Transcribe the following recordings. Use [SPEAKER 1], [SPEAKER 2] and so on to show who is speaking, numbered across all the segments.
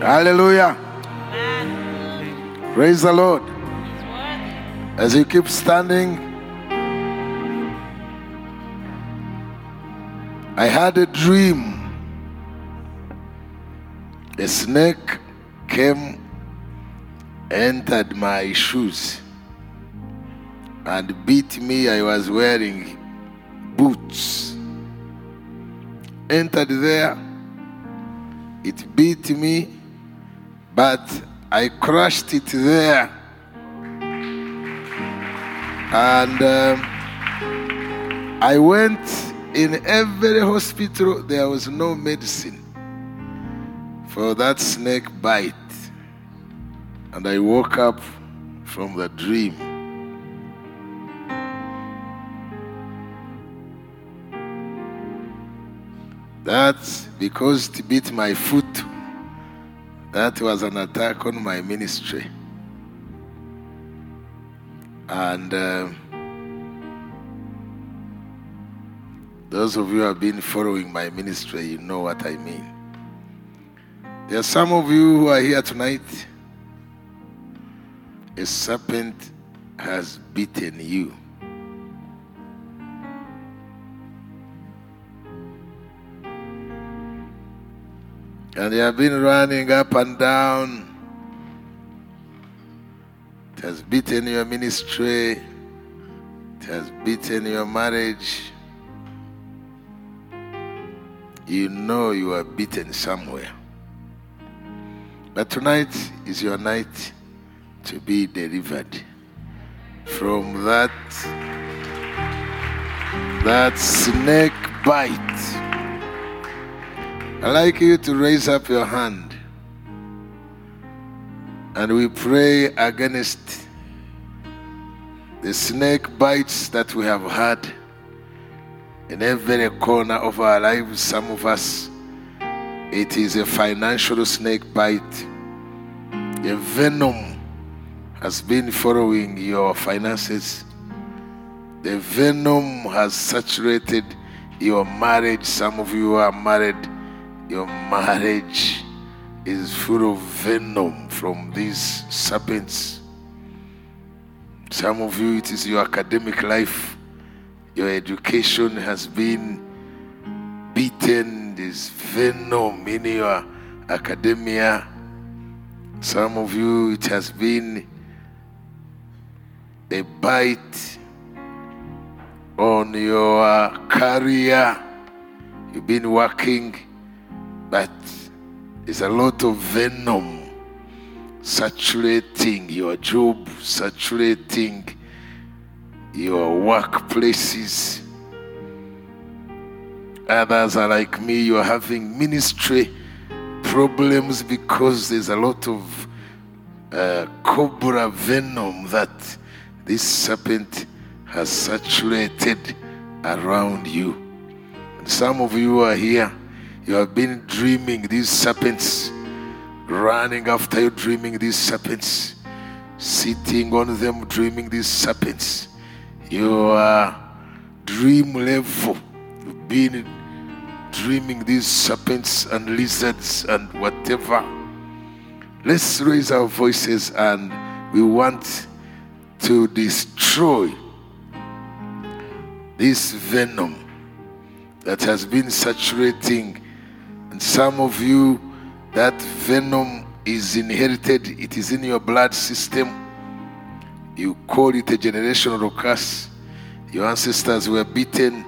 [SPEAKER 1] Hallelujah. Praise the Lord. As you keep standing, I had a dream. A snake came, entered my shoes, and beat me. I was wearing boots. Entered there, it beat me, but I crushed it there. And um, I went in every hospital, there was no medicine for that snake bite. And I woke up from the dream. That's because it bit my foot. That was an attack on my ministry. And uh, those of you who have been following my ministry, you know what I mean. There are some of you who are here tonight. A serpent has bitten you. And you have been running up and down. It has beaten your ministry. It has beaten your marriage. You know you are beaten somewhere. But tonight is your night to be delivered from that that snake bite. I'd like you to raise up your hand and we pray against the snake bites that we have had in every corner of our lives. Some of us, it is a financial snake bite. A venom has been following your finances. The venom has saturated your marriage. Some of you are married your marriage is full of venom from these serpents. Some of you, it is your academic life. Your education has been beaten. This venom in your academia. Some of you, it has been a bite on your career. You've been working but it's a lot of venom saturating your job, saturating your workplaces. Others are like me, you're having ministry problems because there's a lot of uh, cobra venom that this serpent has saturated around you. And some of you are here you have been dreaming these serpents, running after you, dreaming these serpents, sitting on them, dreaming these serpents. Your dream level, you've been dreaming these serpents and lizards and whatever. Let's raise our voices and we want to destroy this venom that has been saturating and some of you, that venom is inherited, it is in your blood system. You call it a generational curse. Your ancestors were beaten,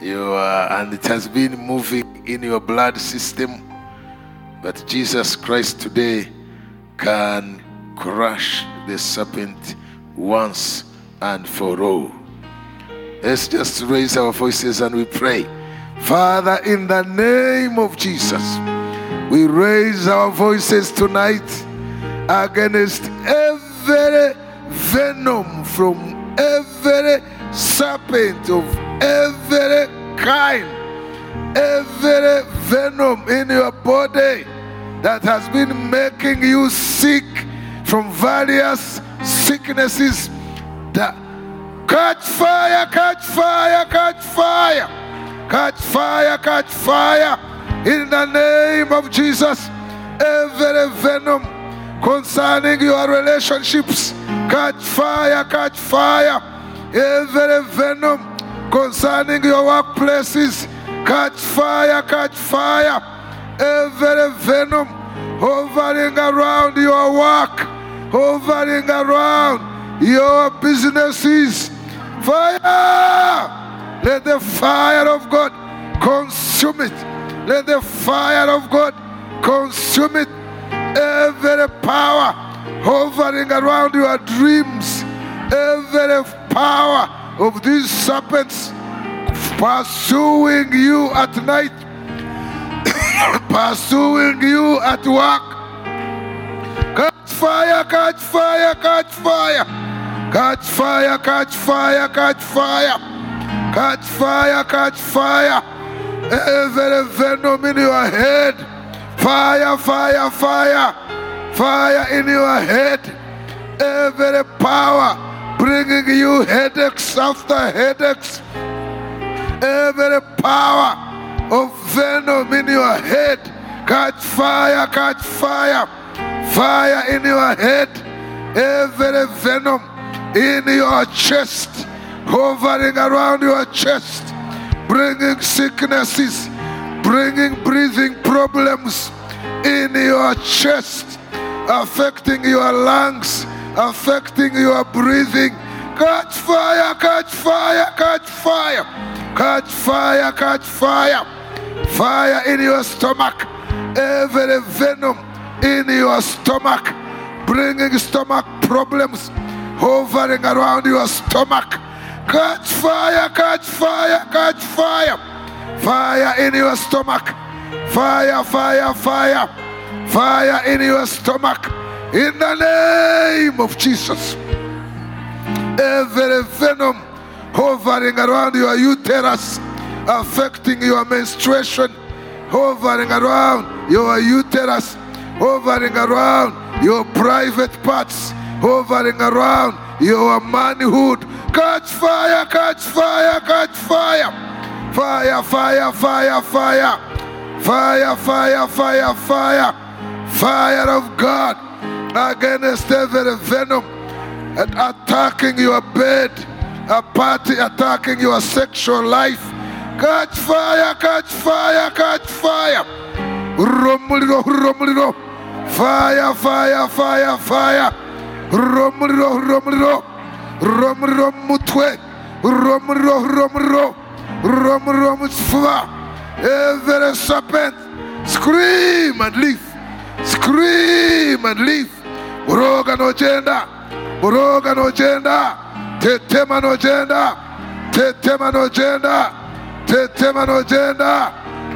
[SPEAKER 1] you are, uh, and it has been moving in your blood system. But Jesus Christ today can crush the serpent once and for all. Let's just raise our voices and we pray. Father, in the name of Jesus, we raise our voices tonight against every venom from every serpent of every kind, every venom in your body that has been making you sick from various sicknesses. That catch fire, catch fire, catch fire Catch fire, catch fire in the name of Jesus. Every venom concerning your relationships, catch fire, catch fire. Every venom concerning your workplaces, catch fire, catch fire. Every venom hovering around your work, hovering around your businesses, fire. Let the fire of God consume it. Let the fire of God consume it. Every power hovering around your dreams, every power of these serpents pursuing you at night, pursuing you at work. Catch fire, catch fire, catch fire. Catch fire, catch fire, catch fire. Catch fire, catch fire. Every venom in your head. Fire, fire, fire. Fire in your head. Every power bringing you headaches after headaches. Every power of venom in your head. Catch fire, catch fire. Fire in your head. Every venom in your chest hovering around your chest, bringing sicknesses, bringing breathing problems in your chest, affecting your lungs, affecting your breathing. Catch fire, catch fire, catch fire, catch fire, catch fire, fire in your stomach, every venom in your stomach, bringing stomach problems, hovering around your stomach Catch fire, catch fire, catch fire. Fire in your stomach. Fire, fire, fire. Fire in your stomach. In the name of Jesus. Every venom hovering around your uterus, affecting your menstruation, hovering around your uterus, hovering around your private parts, hovering around your manhood, Catch fire, catch fire, catch fire. Fire, fire, fire, fire. Fire, fire, fire, fire. Fire of God against every venom and attacking your bed, a party attacking your sexual life. Catch fire, catch fire, catch fire. Romuliro, romuliro. Fire, fire, fire, fire. Romuliro, romuliro. Rom rom mutwe. Rom rom rom rom. Rom rom sva. Every serpent. Scream and leave. Scream and leave. Boroga no gender. Boroga no gender. Tetema no gender. Tetema no gender. Tetema no gender.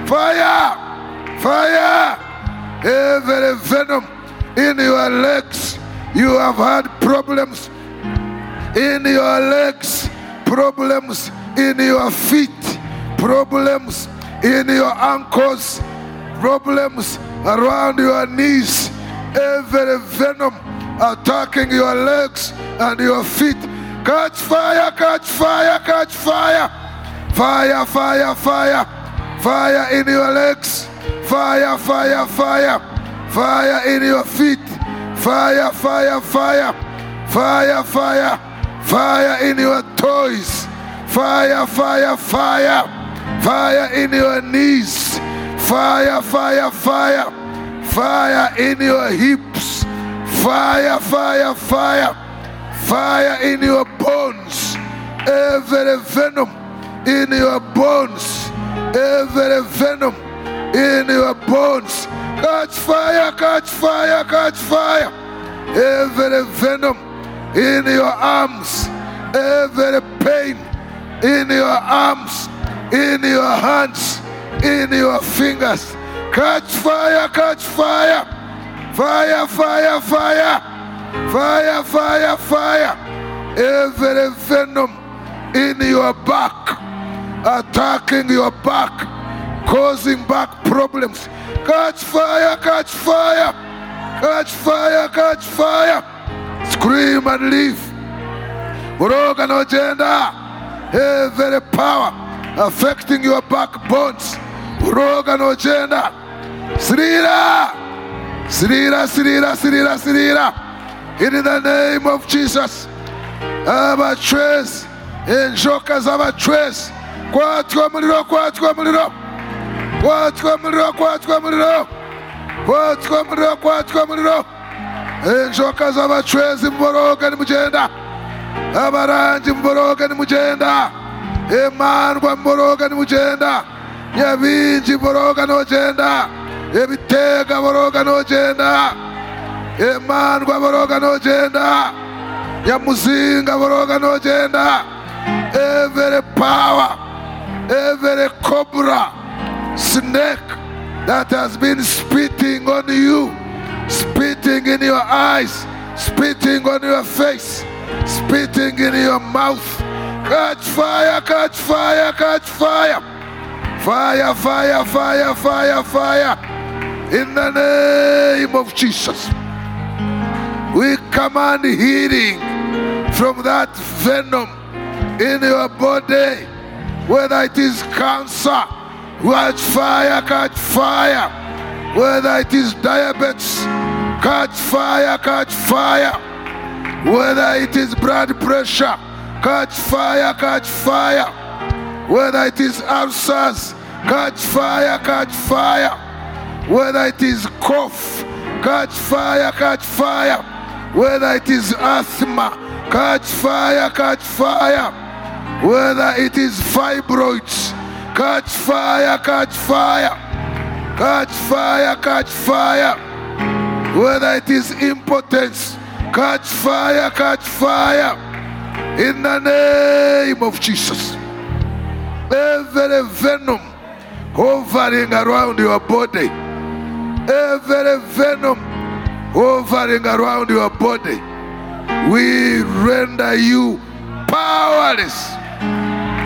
[SPEAKER 1] Fire. Fire. Every venom in your legs. You have had problems in your legs, problems in your feet, problems in your ankles, problems around your knees, every venom attacking your legs and your feet. Catch fire, catch fire, catch fire. Fire, fire, fire. Fire in your legs. Fire, fire, fire. Fire in your feet. Fire, fire, fire. Fire, fire. Fire in your toes. Fire, fire, fire. Fire in your knees. Fire, fire, fire. Fire in your hips. Fire, fire, fire. Fire in your bones. Every venom in your bones. Every venom in your bones. Catch fire, catch fire, catch fire. Every venom in your arms, every pain in your arms, in your hands, in your fingers. Catch fire, catch fire, fire, fire, fire, fire, fire, fire. Every venom in your back, attacking your back, causing back problems. Catch fire, catch fire, catch fire, catch fire. Scream and leave. Broga no gender. Every power affecting your backbones. Broga no gender. Srira. Sirira, Sirira, Sirira, Sirira. In the name of Jesus. Abatrace. Injoka z'abatrace. Kwatwa umuriro, kwatwa umuriro. Kwatwa umuriro, kwatwa umuriro. Kwatwa umuriro, kwatwa umuriro. Injoka z'abatrace imboroga nimugenda. Abarangi imboroga nimugenda. Imandwa imboroga nimugenda. Nyabingi imboroga nogenda. Ebitega boroga nogenda. Imandwa boroga nogenda. Nyamuzinga boroga nogenda. Every power, every cobra, snake that has been spitting on you, spitting in your eyes, spitting on your face, spitting in your mouth. Catch fire, catch fire, catch fire. Fire, fire, fire, fire, fire. In the name of Jesus. We command healing from that venom in your body, whether it is cancer, catch fire, catch fire, whether it is diabetes, catch fire, catch fire, whether it is blood pressure, catch fire, catch fire, whether it is ulcers, catch fire, catch fire, whether it is cough, catch fire, catch fire, whether it is asthma, catch fire, catch fire, whether it is fibroids, catch fire, catch fire, catch fire, catch fire, whether it is impotence, catch fire, catch fire, in the name of Jesus. Every venom hovering around your body, every venom hovering around your body, we render you powerless.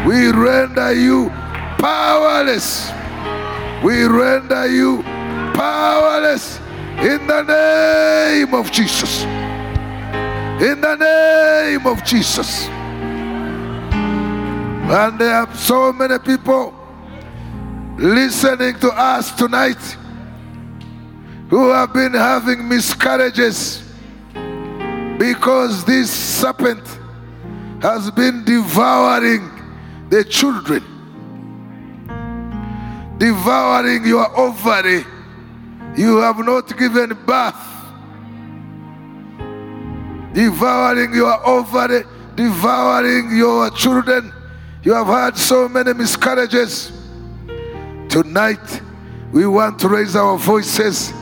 [SPEAKER 1] We render you powerless. We render you powerless in the name of Jesus. In the name of Jesus. And there are so many people listening to us tonight who have been having miscarriages because this serpent has been devouring the children, devouring your ovary. You have not given birth, devouring your ovary, devouring your children. You have had so many miscarriages. Tonight, we want to raise our voices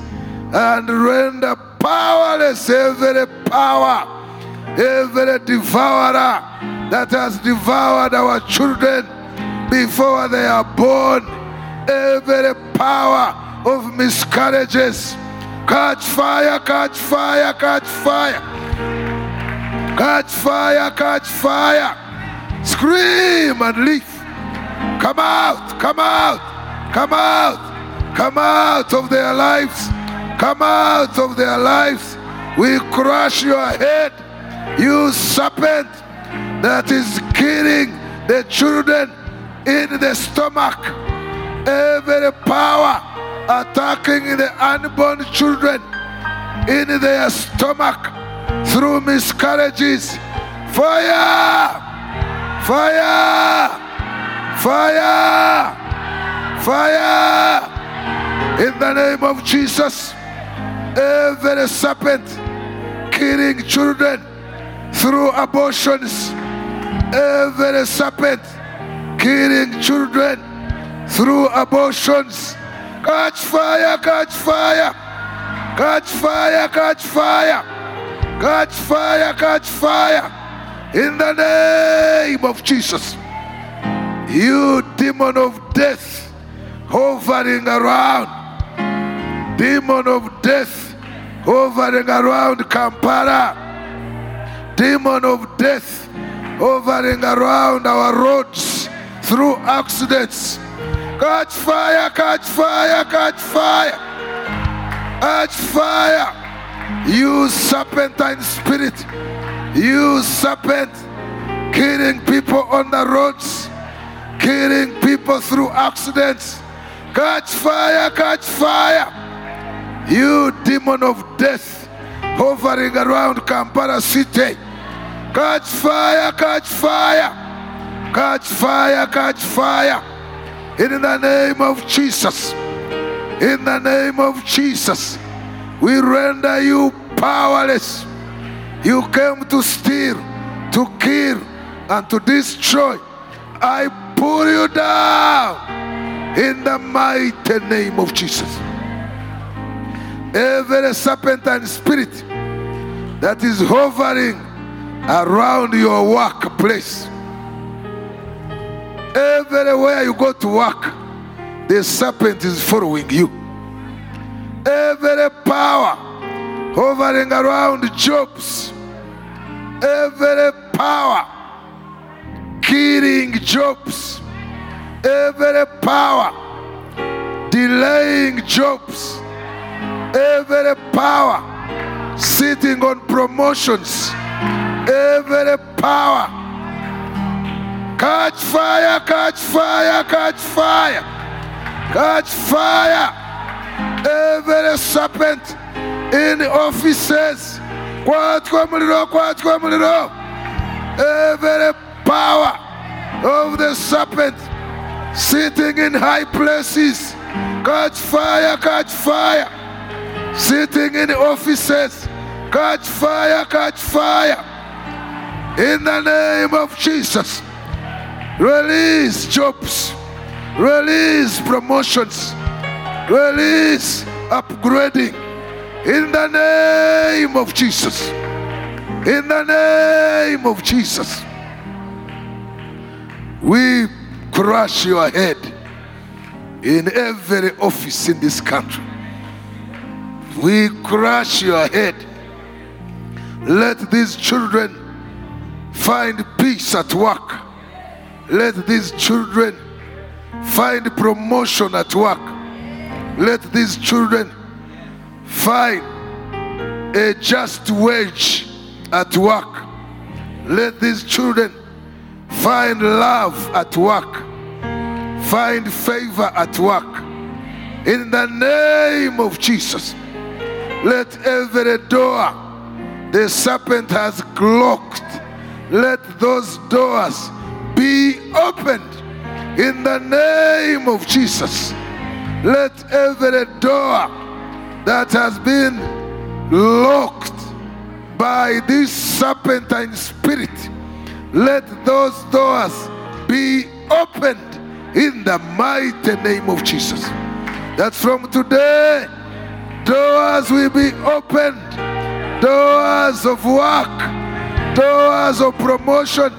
[SPEAKER 1] and render powerless every power, every devourer that has devoured our children before they are born, every power of miscarriages. Catch fire, catch fire, catch fire. Catch fire, catch fire. Scream and leave. Come out, come out, come out, come out of their lives. Come out of their lives. We crush your head, you serpent that is killing the children in the stomach. Every power attacking the unborn children in their stomach through miscarriages. Fire! Fire! Fire! Fire! In the name of Jesus, every serpent killing children through abortions, every serpent killing children through abortions. Catch fire, catch fire, catch fire, catch fire, catch fire, catch fire. In the name of Jesus, you demon of death hovering around, demon of death hovering around Kampala, demon of death hovering around our roads through accidents. Catch fire, catch fire, catch fire, catch fire. You serpentine spirit, you serpent killing people on the roads, killing people through accidents. Catch fire, catch fire. You demon of death hovering around Kampala city. Catch fire, catch fire, catch fire, catch fire. In the name of Jesus. In the name of Jesus. We render you powerless. You came to steal, to kill, and to destroy. I pull you down in the mighty name of Jesus. Every serpent and spirit that is hovering around your workplace, everywhere you go to work, the serpent is following you. Every power hovering around jobs, every power killing jobs, every power delaying jobs, every power sitting on promotions, every power catch fire, catch fire, catch fire, catch fire, every serpent in the offices, kwatwa muliro, kwatwa muliro, every power of the serpent sitting in high places. Catch fire, catch fire. Sitting in offices. Catch fire, catch fire. In the name of Jesus. Release jobs. Release promotions. Release upgrading. In the name of Jesus. In the name of Jesus. We crush your head in every office in this country. We crush your head. Let these children find peace at work. Let these children find promotion at work. Let these children find a just wage at work. Let these children find love at work, find favor at work. In the name of Jesus, let every door the serpent has locked, let those doors be opened. In the name of Jesus, let every door that has been locked by this serpentine spirit let those doors be opened in the mighty name of Jesus. That from today, doors will be opened, doors of work, doors of promotion,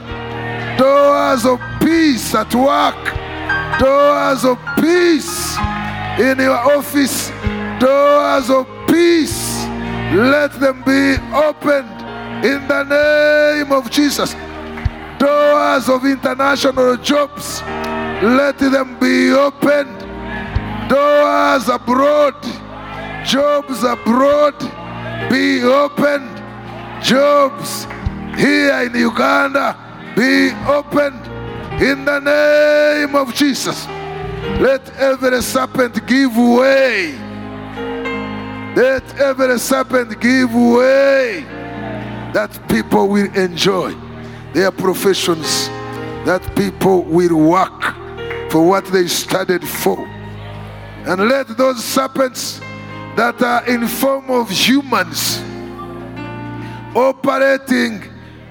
[SPEAKER 1] doors of peace at work, doors of peace in your office, doors of peace. Let them be opened in the name of Jesus. Doors of international jobs, let them be opened. Doors abroad, jobs abroad, be opened. Jobs here in Uganda, be opened in the name of Jesus. Let every serpent give way. Let every serpent give way that people will enjoy their professions, that people will work for what they studied for. And let those serpents that are in form of humans operating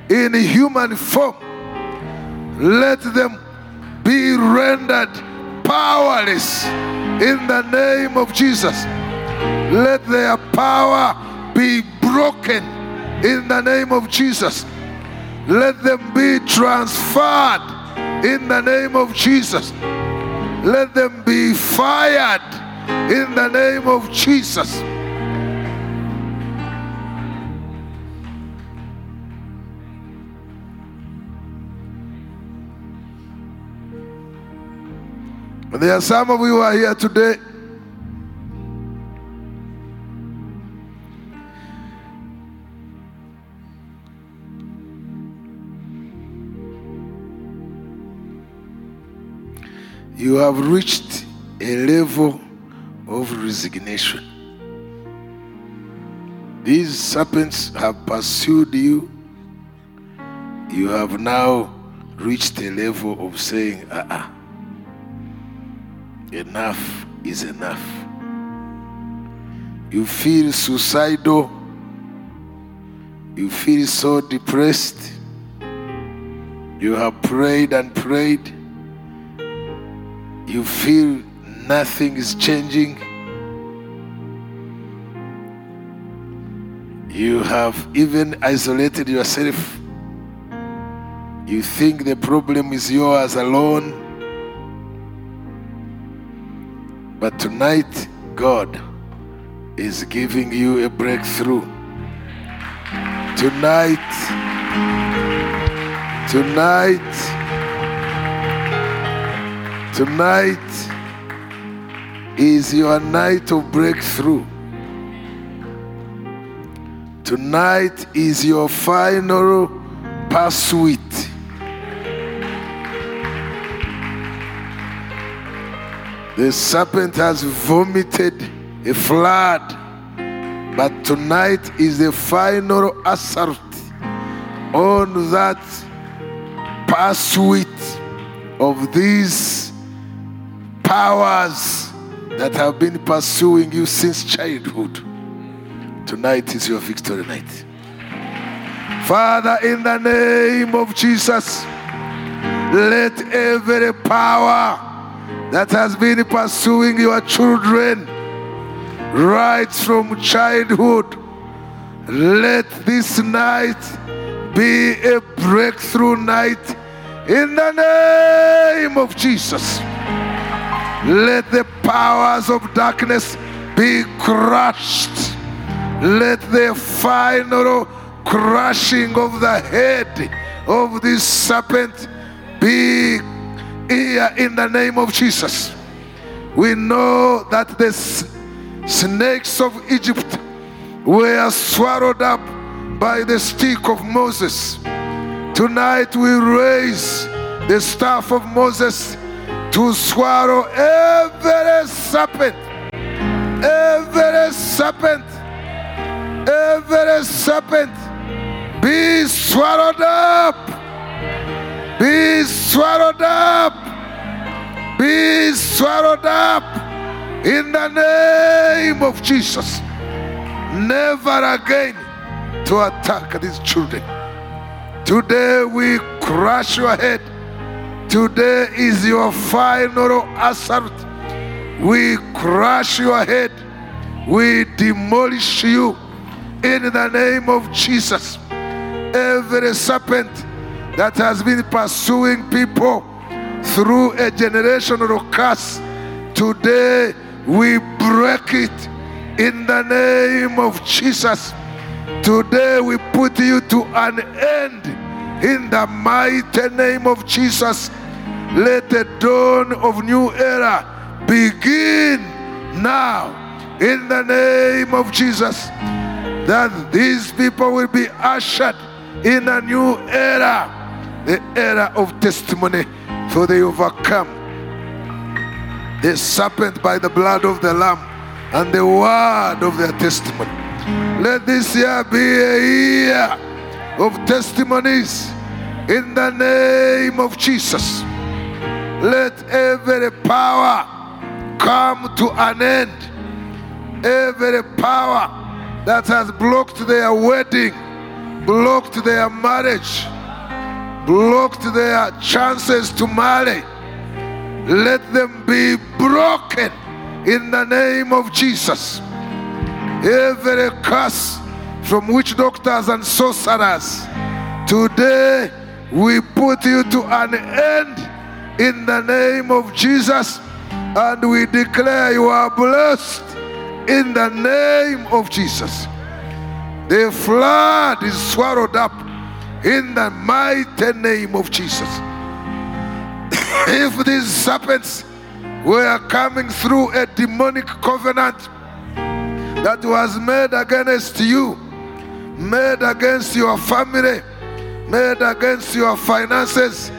[SPEAKER 1] in human form, let them be rendered powerless in the name of Jesus. Let their power be broken in the name of Jesus. Let them be transferred in the name of Jesus. Let them be fired in the name of Jesus. There are some of you who are here today. You have reached a level of resignation. These serpents have pursued you. You have now reached a level of saying, ah, uh-uh. Enough is enough. You feel suicidal. You feel so depressed. You have prayed and prayed. You feel nothing is changing. You have even isolated yourself. You think the problem is yours alone. But tonight, God is giving you a breakthrough. Tonight, tonight, tonight is your night of breakthrough. Tonight is your final pursuit. The serpent has vomited a flood, but tonight is the final assault on that pursuit of these powers that have been pursuing you since childhood. Tonight is your victory night. Father, in the name of Jesus, let every power that has been pursuing your children right from childhood, let this night be a breakthrough night in the name of Jesus. Let the powers of darkness be crushed let the final crushing of the head of this serpent be here in the name of Jesus. We know that the snakes of Egypt were swallowed up by the stick of Moses. Tonight we raise the staff of Moses to swallow every serpent, every serpent every serpent be swallowed up, be swallowed up, be swallowed up in the name of Jesus. Never again to attack these children. Today we crush your head. Today is your final assault. We crush your head. We demolish you in the name of Jesus. Every serpent that has been pursuing people through a generational curse, today we break it in the name of Jesus. Today we put you to an end in the mighty name of Jesus. Let the dawn of new era begin now in the name of Jesus that these people will be ushered in a new era, the era of testimony, for they overcome the serpent by the blood of the Lamb and the word of their testimony. Let this year be a year of testimonies in the name of Jesus. Let every power come to an end. Every power that has blocked their wedding, blocked their marriage, blocked their chances to marry. Let them be broken in the name of Jesus. Every curse from witch doctors and sorcerers, today we put you to an end in the name of Jesus and we declare you are blessed in the name of Jesus. The flood is swallowed up in the mighty name of Jesus. if these serpents were coming through a demonic covenant that was made against you, made against your family, made against your finances,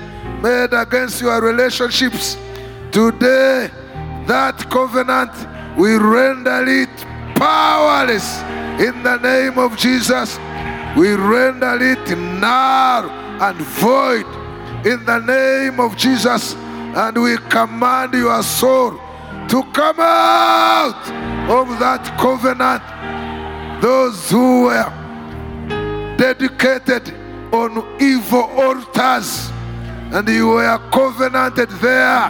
[SPEAKER 1] made against your relationships, today that covenant we render it powerless In the name of Jesus, we render it null and void. In the name of Jesus, and we command your soul to come out of that covenant. Those who were dedicated on evil altars and you were covenanted there,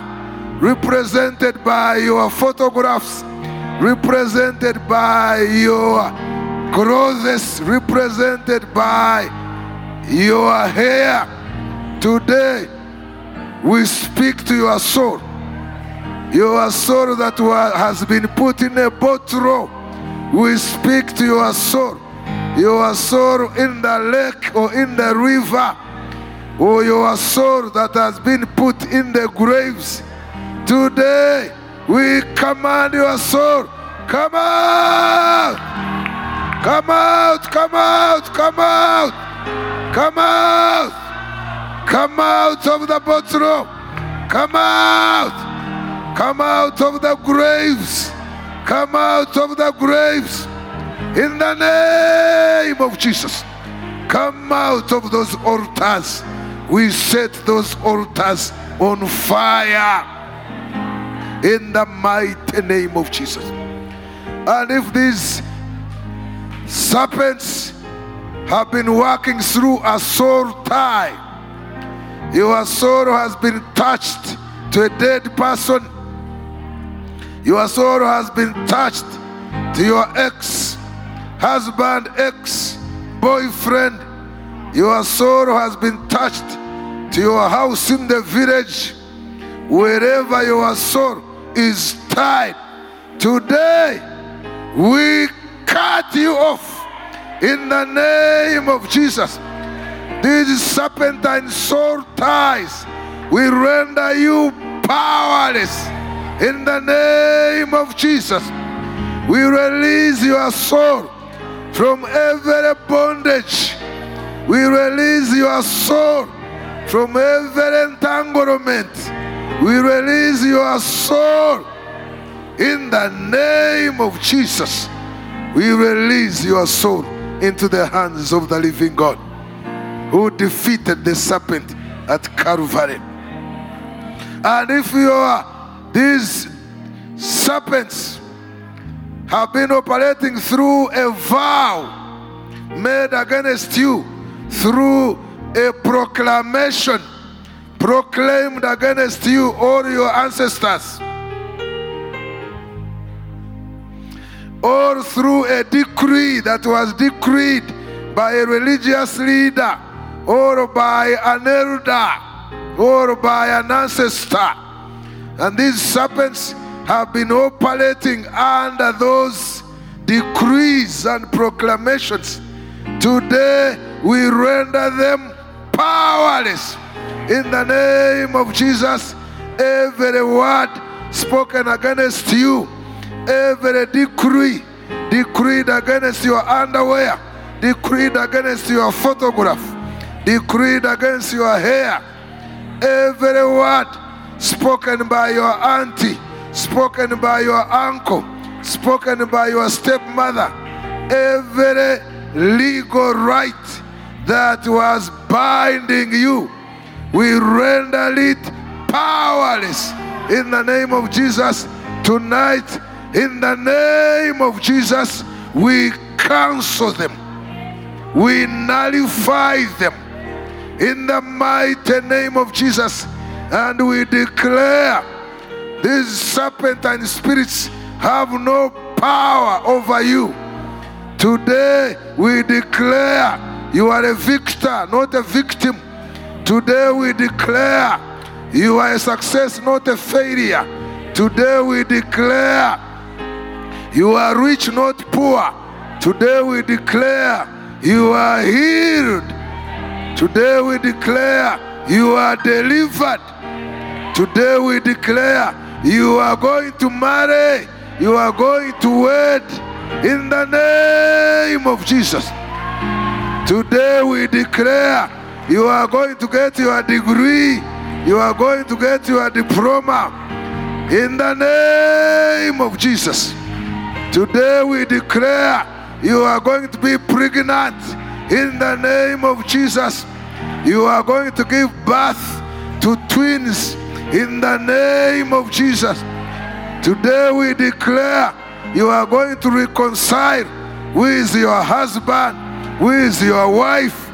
[SPEAKER 1] represented by your photographs, represented by your clothes, represented by your hair. Today, we speak to your soul. Your soul that has been put in a bottle, we speak to your soul. Your soul in the lake or in the river or your soul that has been put in the graves. Today, we command your soul, come out! Come out, come out, come out, come out, come out of the bottle, come out, come out of the graves, come out of the graves. In the name of Jesus. Come out of those altars. We set those altars on fire. In the mighty name of Jesus. And if these serpents have been working through a soul tie, your soul has been touched to a dead person, your soul has been touched to your ex husband, ex boyfriend, your soul has been touched to your house in the village, wherever your soul is tied. Today, we cut you off in the name of Jesus. These serpentine soul ties, we render you powerless in the name of Jesus. We release your soul from every bondage. We release your soul from every entanglement. We release your soul in the name of Jesus. We release your soul into the hands of the living God who defeated the serpent at Calvary. And if you are these serpents have been operating through a vow made against you through a proclamation proclaimed against you or your ancestors, or through a decree that was decreed by a religious leader, or by an elder, or by an ancestor. And these serpents have been operating under those decrees and proclamations. Today, we render them powerless. In the name of Jesus, every word spoken against you, every decree decreed against your underwear, decreed against your photograph, decreed against your hair, every word spoken by your auntie, spoken by your uncle, spoken by your stepmother, every legal right that was binding you, we render it powerless in the name of Jesus. Tonight, in the name of Jesus, we cancel them, we nullify them in the mighty name of Jesus, and we declare these serpentine spirits have no power over you. Today, we declare you are a victor, not a victim. Today we declare you are a success, not a failure. Today we declare you are rich, not poor. Today we declare you are healed. Today we declare you are delivered. Today we declare you are going to marry, you are going to wed in the name of Jesus. Today we declare you are going to get your degree, you are going to get your diploma in the name of Jesus. Today we declare You are going to be pregnant in the name of Jesus. You are going to give birth to twins in the name of Jesus. Today we declare you are going to reconcile with your husband, with your wife,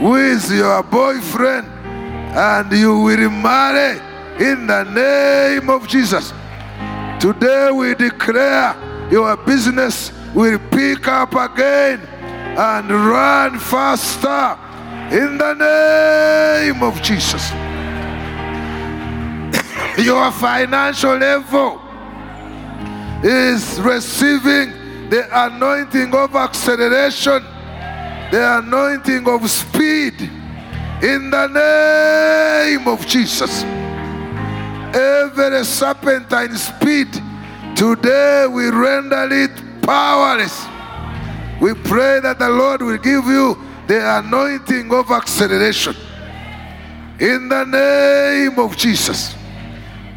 [SPEAKER 1] with your boyfriend, and you will marry in the name of Jesus. Today we declare your business will pick up again and run faster in the name of Jesus. your financial level is receiving the anointing of acceleration, the anointing of speed in the name of Jesus. Every serpentine speed, today we render it powerless. We pray that the Lord will give you the anointing of acceleration. In the name of Jesus,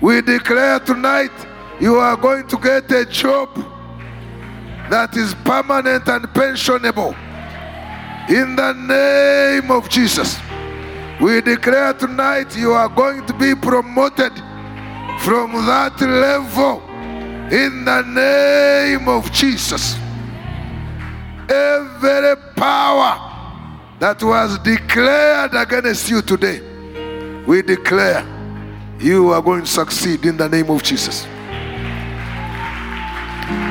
[SPEAKER 1] we declare tonight you are going to get a job that is permanent and pensionable. In the name of Jesus, we declare tonight you are going to be promoted from that level in the name of Jesus. Every power that was declared against you today, we declare you are going to succeed in the name of Jesus.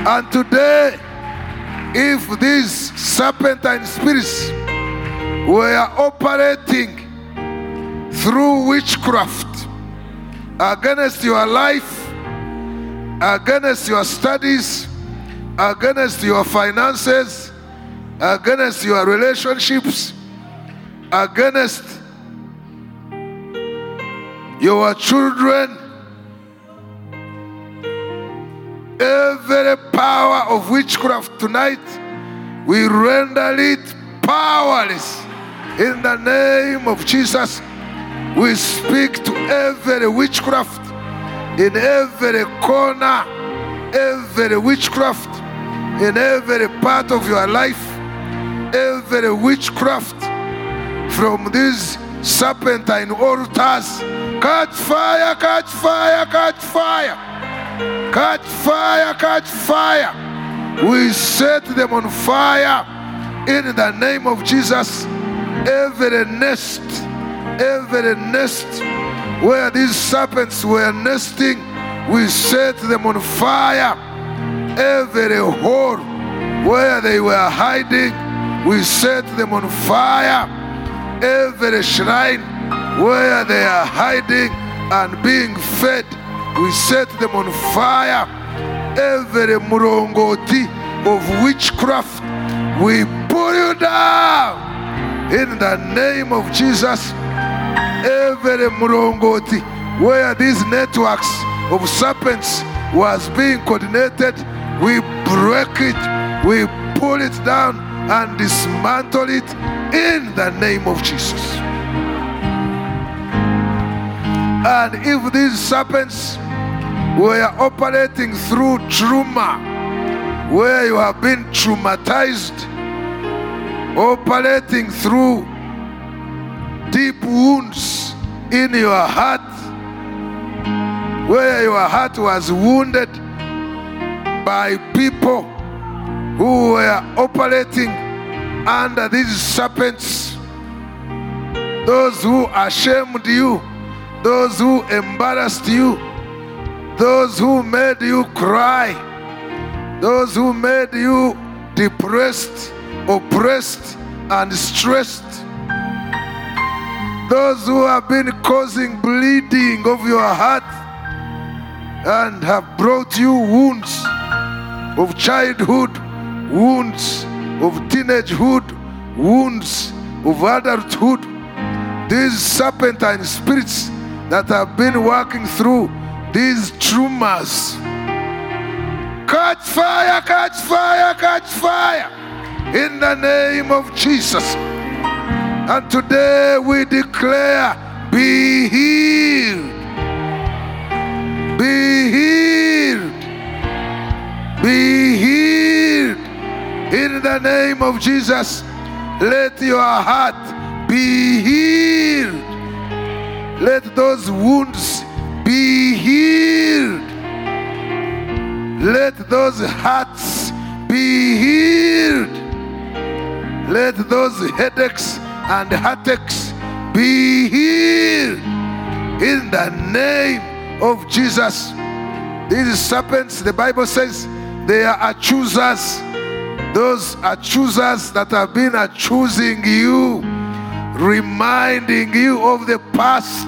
[SPEAKER 1] And today, if these serpentine spirits were operating through witchcraft against your life, against your studies, against your finances, against your relationships, against your children, every power of witchcraft tonight, we render it powerless. In the name of Jesus, we speak to every witchcraft in every corner, every witchcraft in every part of your life, every witchcraft from these serpentine altars. Catch fire, catch fire, catch fire. Catch fire, catch fire. We set them on fire in the name of Jesus. Every nest, every nest where these serpents were nesting, we set them on fire. Every hole where they were hiding, we set them on fire. Every shrine where they are hiding and being fed, we set them on fire. Every murongoti of witchcraft, we pull you down in the name of Jesus. Every murongoti where these networks of serpents was being coordinated, we break it, we pull it down and dismantle it in the name of Jesus. And if these serpents were operating through trauma, where you have been traumatized, operating through deep wounds in your heart, where your heart was wounded by people who were operating under these serpents, those who ashamed you, those who embarrassed you, those who made you cry, those who made you depressed, oppressed, and stressed, those who have been causing bleeding of your heart and have brought you wounds of childhood, wounds of teenagehood, wounds of adulthood, these serpentine spirits that have been working through these traumas. Catch fire, catch fire, catch fire in the name of Jesus. And today we declare be healed, be healed, be healed in the name of Jesus, let your heart be healed. Let those wounds be healed. Let those hearts and heartaches be healed in the name of Jesus. These serpents, the Bible says, they are accusers. Those accusers that have been accusing you, reminding you of the past,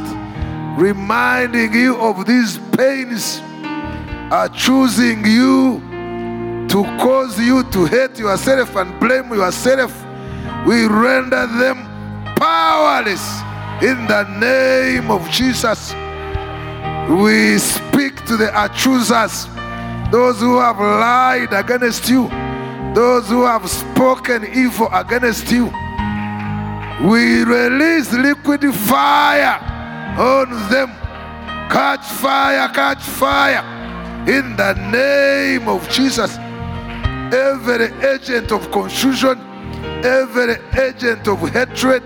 [SPEAKER 1] reminding you of these pains, accusing you to cause you to hate yourself and blame yourself. We render them powerless in the name of Jesus. We speak to the accusers, those who have lied against you, those who have spoken evil against you. We release liquid fire on them. Catch fire, catch fire in the name of Jesus. Every agent of confusion, every agent of hatred,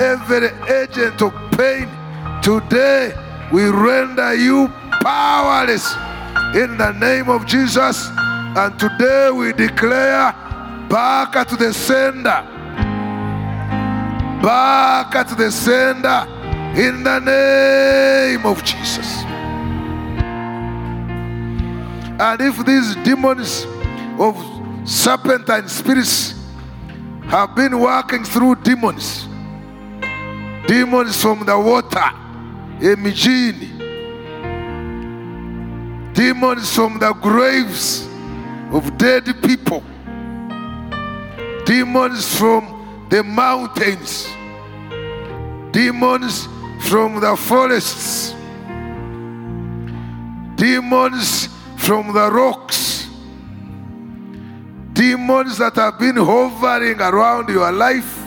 [SPEAKER 1] every agent of pain, today we render you powerless in the name of Jesus. And today we declare back to the sender. Back to the sender in the name of Jesus. And if these demons of serpentine spirits have been working through demons, demons from the water, emijini, demons from the graves of dead people, demons from the mountains, demons from the forests, demons from the rocks, demons that have been hovering around your life,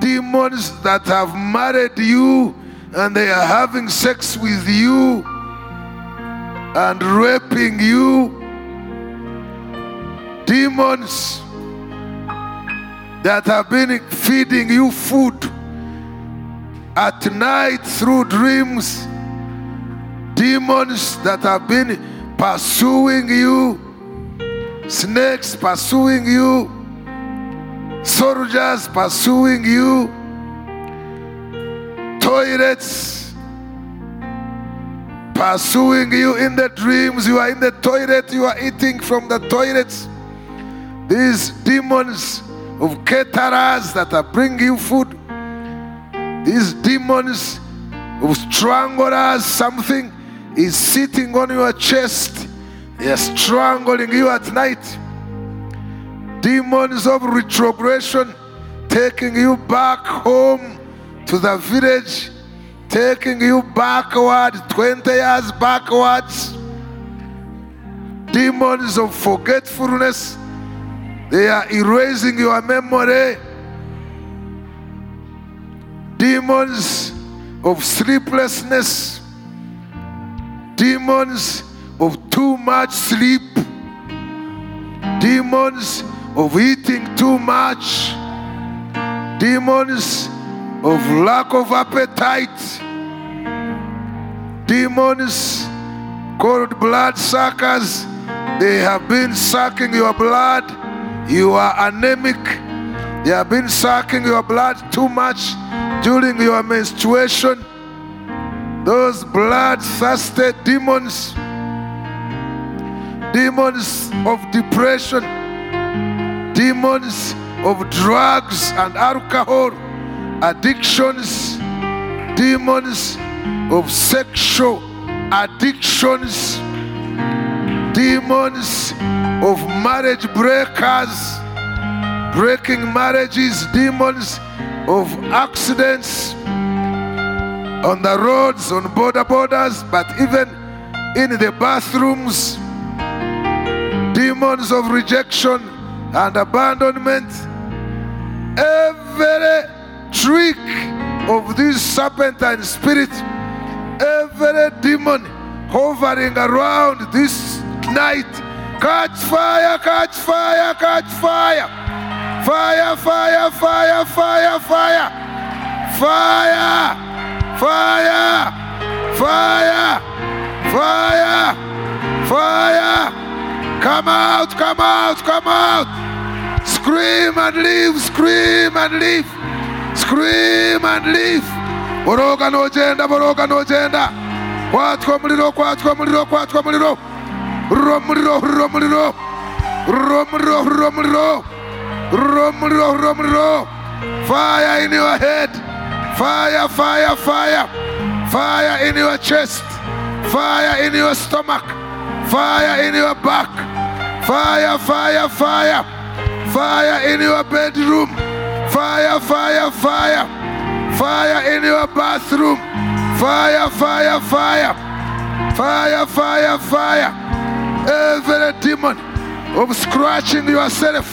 [SPEAKER 1] demons that have married you and they are having sex with you and raping you, demons that have been feeding you food at night through dreams, demons that have been pursuing you, snakes pursuing you, soldiers pursuing you, toilets pursuing you in the dreams. You are in the toilet, you are eating from the toilets. These demons of caterers that are bringing you food, these demons of stranglers, something is sitting on your chest, are strangling you at night. Demons of retrogression taking you back home to the village, taking you backward 20 years backwards. Demons of forgetfulness, they are erasing your memory. Demons of sleeplessness, demons of too much sleep, demons of eating too much, demons of lack of appetite, demons called blood suckers. They have been sucking your blood. You are anemic. They have been sucking your blood too much during your menstruation. Those blood thirsty demons, demons of depression, demons of drugs and alcohol addictions, demons of sexual addictions, demons of marriage breakers, breaking marriages, demons of accidents on the roads, on border borders, but even in the bathrooms, demons of rejection and abandonment. Every trick of this serpentine spirit, every demon hovering around this night, Catch fire, catch fire, catch fire. Fire, fire, fire, fire, fire. Fire, fire, fire, fire, fire. Come out, come out, come out. Scream and leave, scream and leave, scream and leave. Boroga no genda, boroga no genda. Kwatwa muliro, kwatwa muliro, kwatwa muliro. Romuliro, romuliro. Romuliro, romuliro. Romuliro, romuliro. Fire in your head. Fire, fire, fire. Fire in your chest. Fire in your stomach. Fire in your back. Fire, fire, fire. Fire in your bedroom. Fire, fire, fire. Fire in your bathroom. Fire, fire, fire. Fire, fire, fire. Every demon of scratching yourself.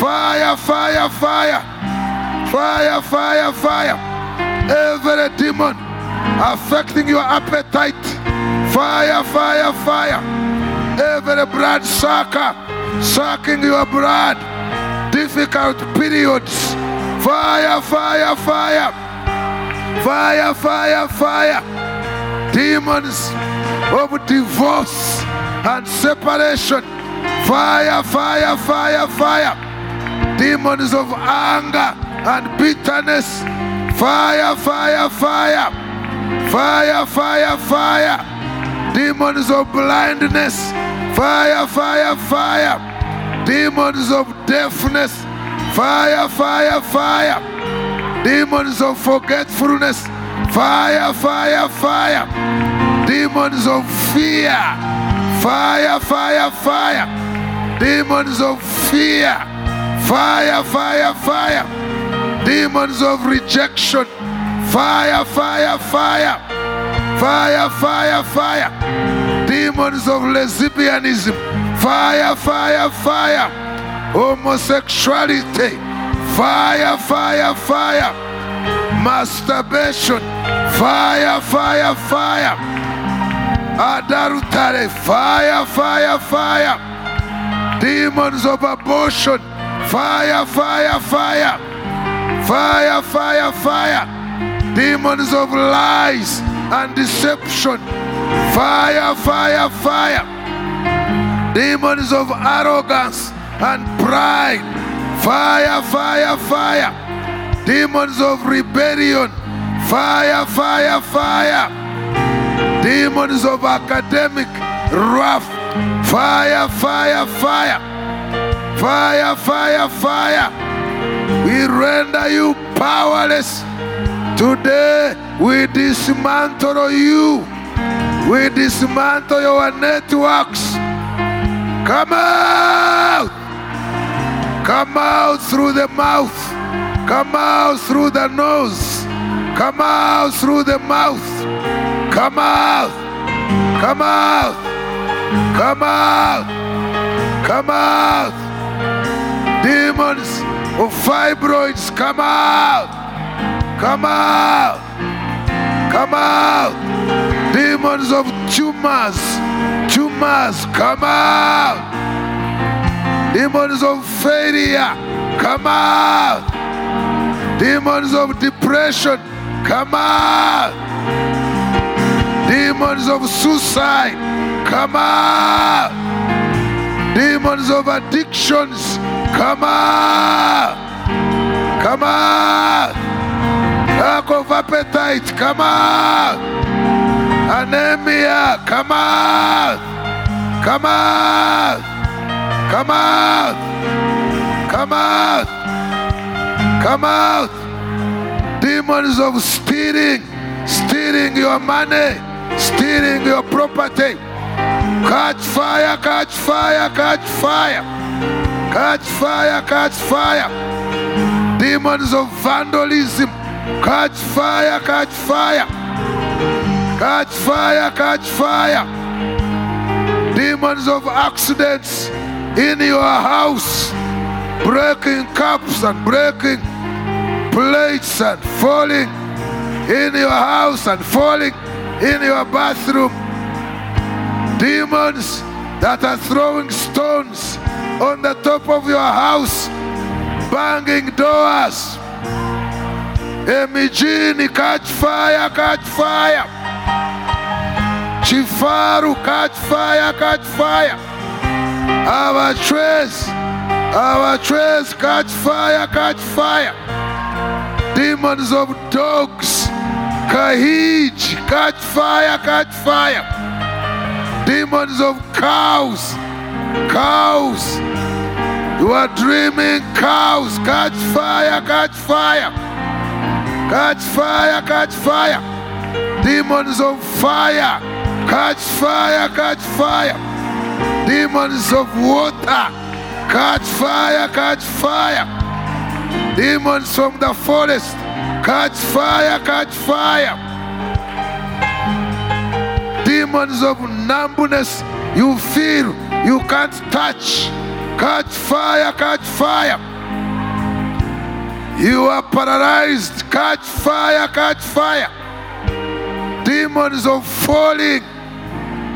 [SPEAKER 1] Fire, fire, fire. Fire, fire, fire. Every demon affecting your appetite. Fire, fire, fire. Every blood sucker sucking your blood. Difficult periods. Fire, fire, fire. Fire, fire, fire. Demons of divorce and separation. Fire, fire, fire, fire. Demons of anger and bitterness. Fire, fire, fire. Fire, fire, fire. Demons of blindness. Fire, fire, fire. Demons of deafness. Fire, fire, fire. Demons of forgetfulness. Fire, fire, fire. Demons of fear. Fire, fire, fire. Demons of fear. Fire, fire, fire. Demons of rejection. Fire, fire, fire. Fire, fire, fire. Demons of lesbianism. Fire, fire, fire. Homosexuality. Fire, fire, fire. Masturbation. Fire, fire, fire. Adultery. Fire, fire, fire. Demons of abortion. Fire, fire, fire. Fire, fire, fire. Demons of lies and deception. Fire, fire, fire. Demons of arrogance and pride. Fire, fire, fire. Demons of rebellion. Fire, fire, fire. Demons of academic wrath. Fire, fire, fire. Fire, fire, fire. We render you powerless. Today we dismantle you. We dismantle your networks. Come out. Come out through the mouth. Come out through the nose. Come out through the mouth. Come out. Come out. Come out. Come out. Demons of fibroids, come out. Come out. Come out. Demons of tumors, tumors, come out. Demons of failure, come out. Demons of depression, come out. Demons of suicide, come out. Demons of addictions, come out. Come out. Lack of appetite, come out. Anemia, come out. Come out. Come out. Come out. Come out. Demons of stealing, stealing your money, stealing your property. Catch fire, catch fire, catch fire. Catch fire, catch fire. Demons of vandalism, catch fire, catch fire. Catch fire, catch fire. Demons of accidents in your house, breaking cups and breaking plates and falling in your house and falling in your bathroom. Demons that are throwing stones on the top of your house, banging doors. Emijini, catch fire, catch fire. Chifaru, catch fire, catch fire. Our trace, our trace, catch fire, catch fire. Demons of dogs, Kahij, catch fire, catch fire. Demons of cows, cows. You are dreaming cows, catch fire, catch fire. Catch fire, catch fire. Demons of fire, catch fire, catch fire. Demons of water, catch fire, catch fire. Demons from the forest, catch fire, catch fire. Demons of numbness, you feel you can't touch, catch fire, catch fire. You are paralyzed, catch fire, catch fire. Demons of falling,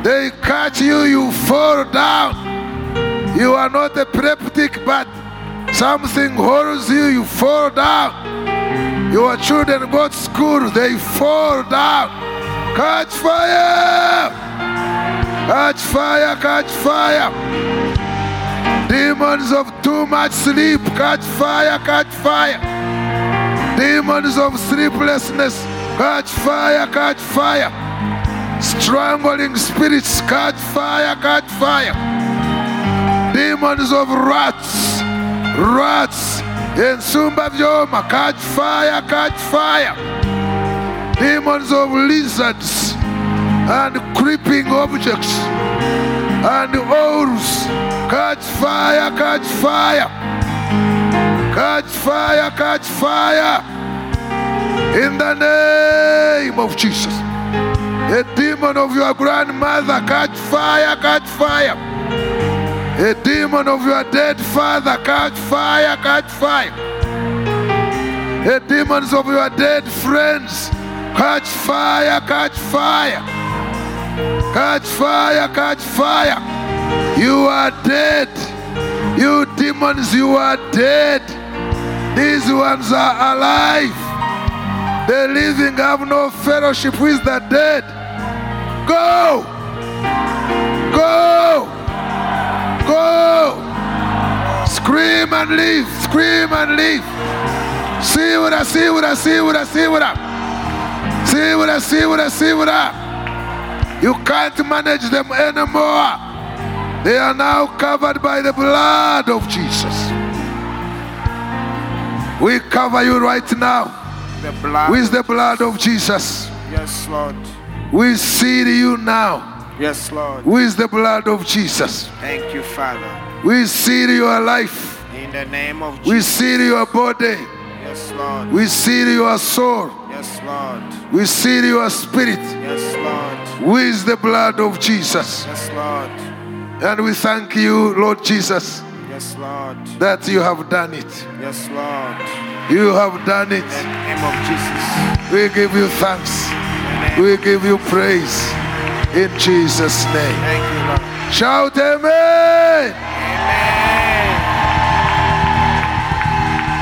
[SPEAKER 1] they catch you, you fall down. You are not a epileptic, but something holds you, you fall down. Your children go to school, they fall down. Catch fire! Catch fire, catch fire. Demons of too much sleep, catch fire, catch fire. Demons of sleeplessness, catch fire, catch fire. Strangling spirits, catch fire, catch fire. Demons of rats, rats, in Sumba Vyoma, catch fire, catch fire. Demons of lizards and creeping objects and owls, catch fire, catch fire. Catch fire, catch fire. In the name of Jesus. A demon of your grandmother, catch fire, catch fire. A demon of your dead father, catch fire, catch fire. A demons of your dead friends, catch fire, catch fire. Catch fire, catch fire. You are dead. You demons, you are dead. These ones are alive. The living have no fellowship with the dead. Go! Go! Go! Scream and leave. Scream and leave. See what I see what I see what I see what I see what I see what I see what I you can't manage them anymore. They are now covered by the blood of Jesus. We cover you right now
[SPEAKER 2] The blood.
[SPEAKER 1] with the blood of Jesus.
[SPEAKER 2] Yes, Lord.
[SPEAKER 1] We seal you now
[SPEAKER 2] Yes, Lord.
[SPEAKER 1] with the blood of Jesus.
[SPEAKER 2] Thank you, Father.
[SPEAKER 1] We seal your life.
[SPEAKER 2] In the name of Jesus.
[SPEAKER 1] We seal your body.
[SPEAKER 2] Yes, Lord.
[SPEAKER 1] We seal your soul.
[SPEAKER 2] Yes, Lord.
[SPEAKER 1] We seal your spirit
[SPEAKER 2] Yes, Lord.
[SPEAKER 1] with the blood of Jesus.
[SPEAKER 2] Yes, Lord.
[SPEAKER 1] And we thank you, Lord Jesus,
[SPEAKER 2] Yes, Lord.
[SPEAKER 1] that you have done it.
[SPEAKER 2] Yes, Lord.
[SPEAKER 1] You have done it.
[SPEAKER 2] In the name of Jesus.
[SPEAKER 1] We give you thanks. We give you praise. In Jesus' name.
[SPEAKER 2] Thank you, Lord.
[SPEAKER 1] Shout amen.